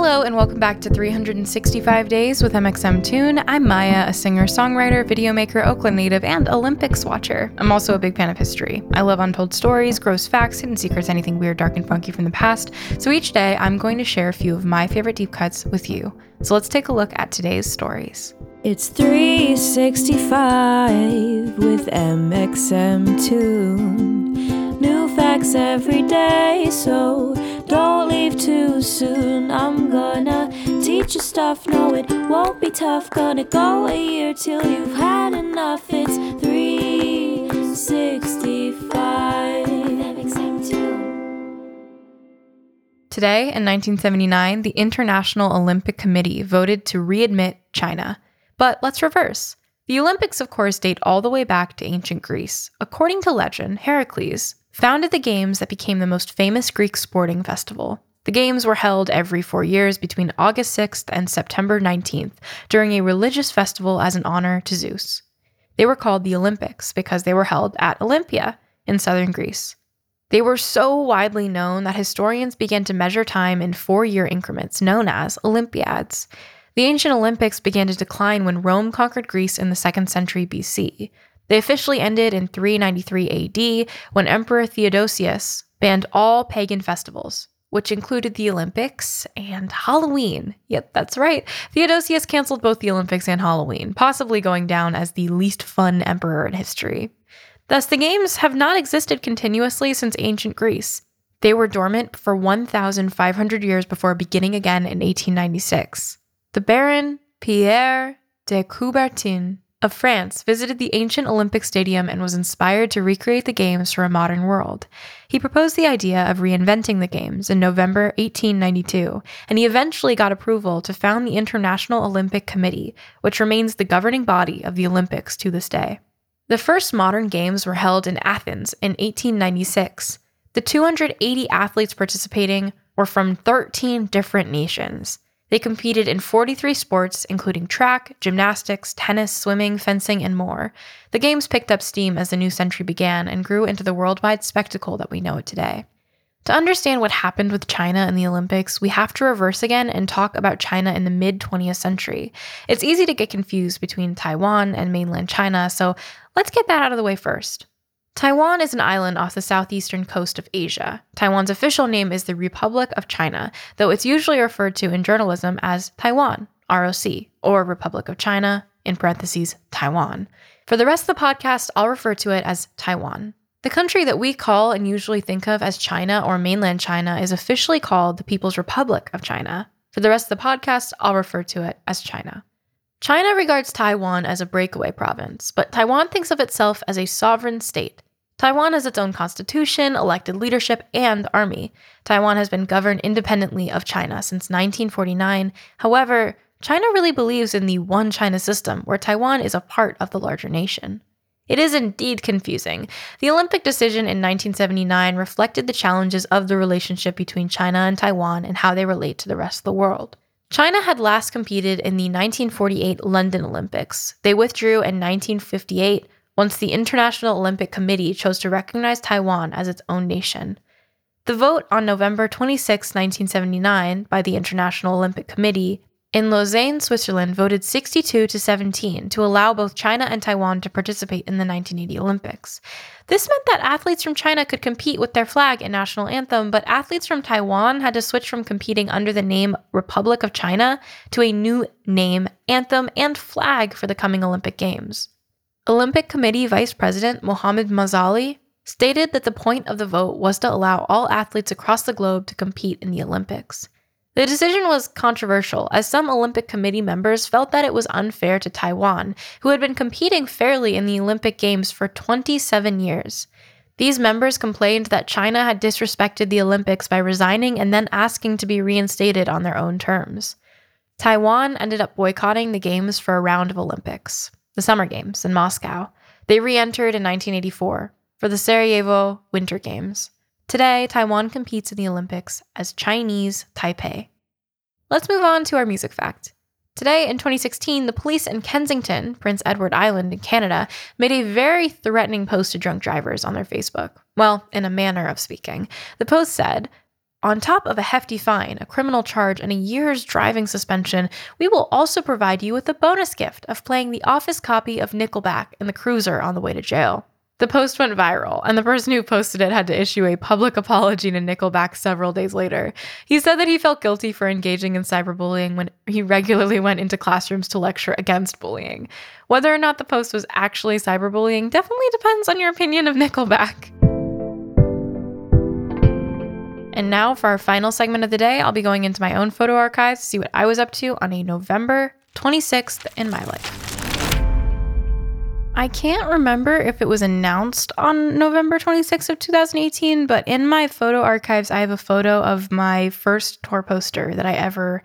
Hello, and welcome back to 365 Days with mxmtoon. I'm Maya, a singer, songwriter, video maker, Oakland native, and Olympics watcher. I'm also a big fan of history. I love untold stories, gross facts, hidden secrets, anything weird, dark, and funky from the past. So each day, I'm going to share a few of my favorite deep cuts with you. So let's take a look at today's stories. It's 365 with mxmtoon. New facts every day, so don't leave too soon. I'm gonna teach you stuff, no, it won't be tough. Gonna go a year till you've had enough. It's 365. Today, in 1979, the International Olympic Committee voted to readmit China. But let's reverse. The Olympics, of course, date all the way back to ancient Greece. According to legend, Heracles founded the games that became the most famous Greek sporting festival. The games were held every four years between August 6th and September 19th during a religious festival as an honor to Zeus. They were called the Olympics because they were held at Olympia in southern Greece. They were so widely known that historians began to measure time in four year increments known as Olympiads. The ancient Olympics began to decline when Rome conquered Greece in the 2nd century BC. They officially ended in 393 AD when Emperor Theodosius banned all pagan festivals, which included the Olympics and Halloween. Yep, that's right. Theodosius canceled both the Olympics and Halloween, possibly going down as the least fun emperor in history. Thus, the Games have not existed continuously since ancient Greece. They were dormant for 1,500 years before beginning again in 1896. The Baron Pierre de Coubertin of France visited the ancient Olympic Stadium and was inspired to recreate the Games for a modern world. He proposed the idea of reinventing the Games in November 1892, and he eventually got approval to found the International Olympic Committee, which remains the governing body of the Olympics to this day. The first modern Games were held in Athens in 1896. The 280 athletes participating were from 13 different nations. They competed in 43 sports, including track, gymnastics, tennis, swimming, fencing, and more. The Games picked up steam as the new century began and grew into the worldwide spectacle that we know it today. To understand what happened with China in the Olympics, we have to reverse again and talk about China in the mid 20th century. It's easy to get confused between Taiwan and mainland China, so let's get that out of the way first. Taiwan is an island off the southeastern coast of Asia. Taiwan's official name is the Republic of China, though it's usually referred to in journalism as Taiwan, ROC, or Republic of China, in parentheses, Taiwan. For the rest of the podcast, I'll refer to it as Taiwan. The country that we call and usually think of as China or mainland China is officially called the People's Republic of China. For the rest of the podcast, I'll refer to it as China. China regards Taiwan as a breakaway province, but Taiwan thinks of itself as a sovereign state. Taiwan has its own constitution, elected leadership, and army. Taiwan has been governed independently of China since 1949. However, China really believes in the one China system, where Taiwan is a part of the larger nation. It is indeed confusing. The Olympic decision in 1979 reflected the challenges of the relationship between China and Taiwan and how they relate to the rest of the world. China had last competed in the 1948 London Olympics. They withdrew in 1958 once the International Olympic Committee chose to recognize Taiwan as its own nation. The vote on November 26, 1979, by the International Olympic Committee in Lausanne, Switzerland, voted 62 to 17 to allow both China and Taiwan to participate in the 1980 Olympics. This meant that athletes from China could compete with their flag and national anthem, but athletes from Taiwan had to switch from competing under the name Republic of China to a new name, anthem, and flag for the coming Olympic Games. Olympic Committee Vice President Mohammad Mzali stated that the point of the vote was to allow all athletes across the globe to compete in the Olympics. The decision was controversial, as some Olympic Committee members felt that it was unfair to Taiwan, who had been competing fairly in the Olympic Games for 27 years. These members complained that China had disrespected the Olympics by resigning and then asking to be reinstated on their own terms. Taiwan ended up boycotting the Games for a round of Olympics the Summer Games in Moscow. They re entered in 1984 for the Sarajevo Winter Games. Today, Taiwan competes in the Olympics as Chinese Taipei. Let's move on to our music fact. Today, in 2016, the police in Kensington, Prince Edward Island in Canada, made a very threatening post to drunk drivers on their Facebook. Well, in a manner of speaking. The post said, On top of a hefty fine, a criminal charge, and a year's driving suspension, we will also provide you with a bonus gift of playing the office copy of Nickelback in the cruiser on the way to jail. The post went viral, and the person who posted it had to issue a public apology to Nickelback several days later. He said that he felt guilty for engaging in cyberbullying when he regularly went into classrooms to lecture against bullying. Whether or not the post was actually cyberbullying definitely depends on your opinion of Nickelback. And now, for our final segment of the day, I'll be going into my own photo archives to see what I was up to on a November 26th in my life. I can't remember if it was announced on November 26th of 2018, but in my photo archives, I have a photo of my first tour poster that I ever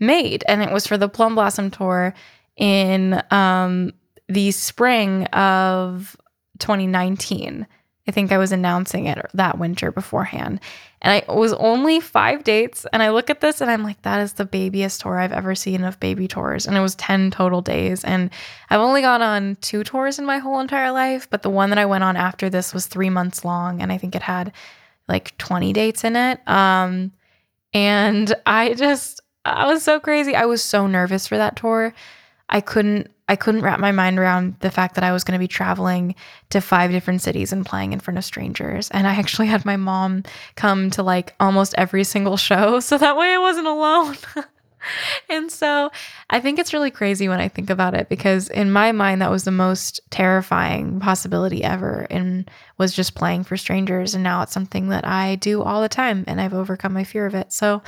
made, and it was for the Plum Blossom tour in um, the spring of 2019. I think I was announcing it that winter beforehand. And I was only five dates. And I look at this and I'm like, that is the babyest tour I've ever seen of baby tours. And it was 10 total days. And I've only gone on two tours in my whole entire life. But the one that I went on after this was three months long. And I think it had like 20 dates in it. Um, and I just, I was so crazy. I was so nervous for that tour. I couldn't I couldn't wrap my mind around the fact that I was going to be traveling to five different cities and playing in front of strangers. And I actually had my mom come to like almost every single show so that way I wasn't alone. and so I think it's really crazy when I think about it because in my mind that was the most terrifying possibility ever and was just playing for strangers and now it's something that I do all the time and I've overcome my fear of it. So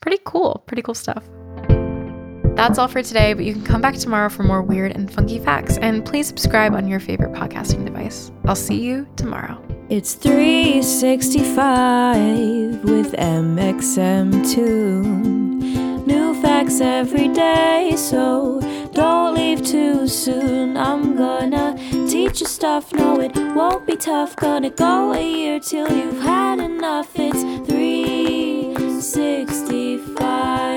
pretty cool, pretty cool stuff. That's all for today, but you can come back tomorrow for more weird and funky facts. And please subscribe on your favorite podcasting device. I'll see you tomorrow. It's 365 with mxmtoon. New facts every day, so don't leave too soon. I'm gonna teach you stuff, no, it won't be tough. Gonna go a year till you've had enough. It's 360.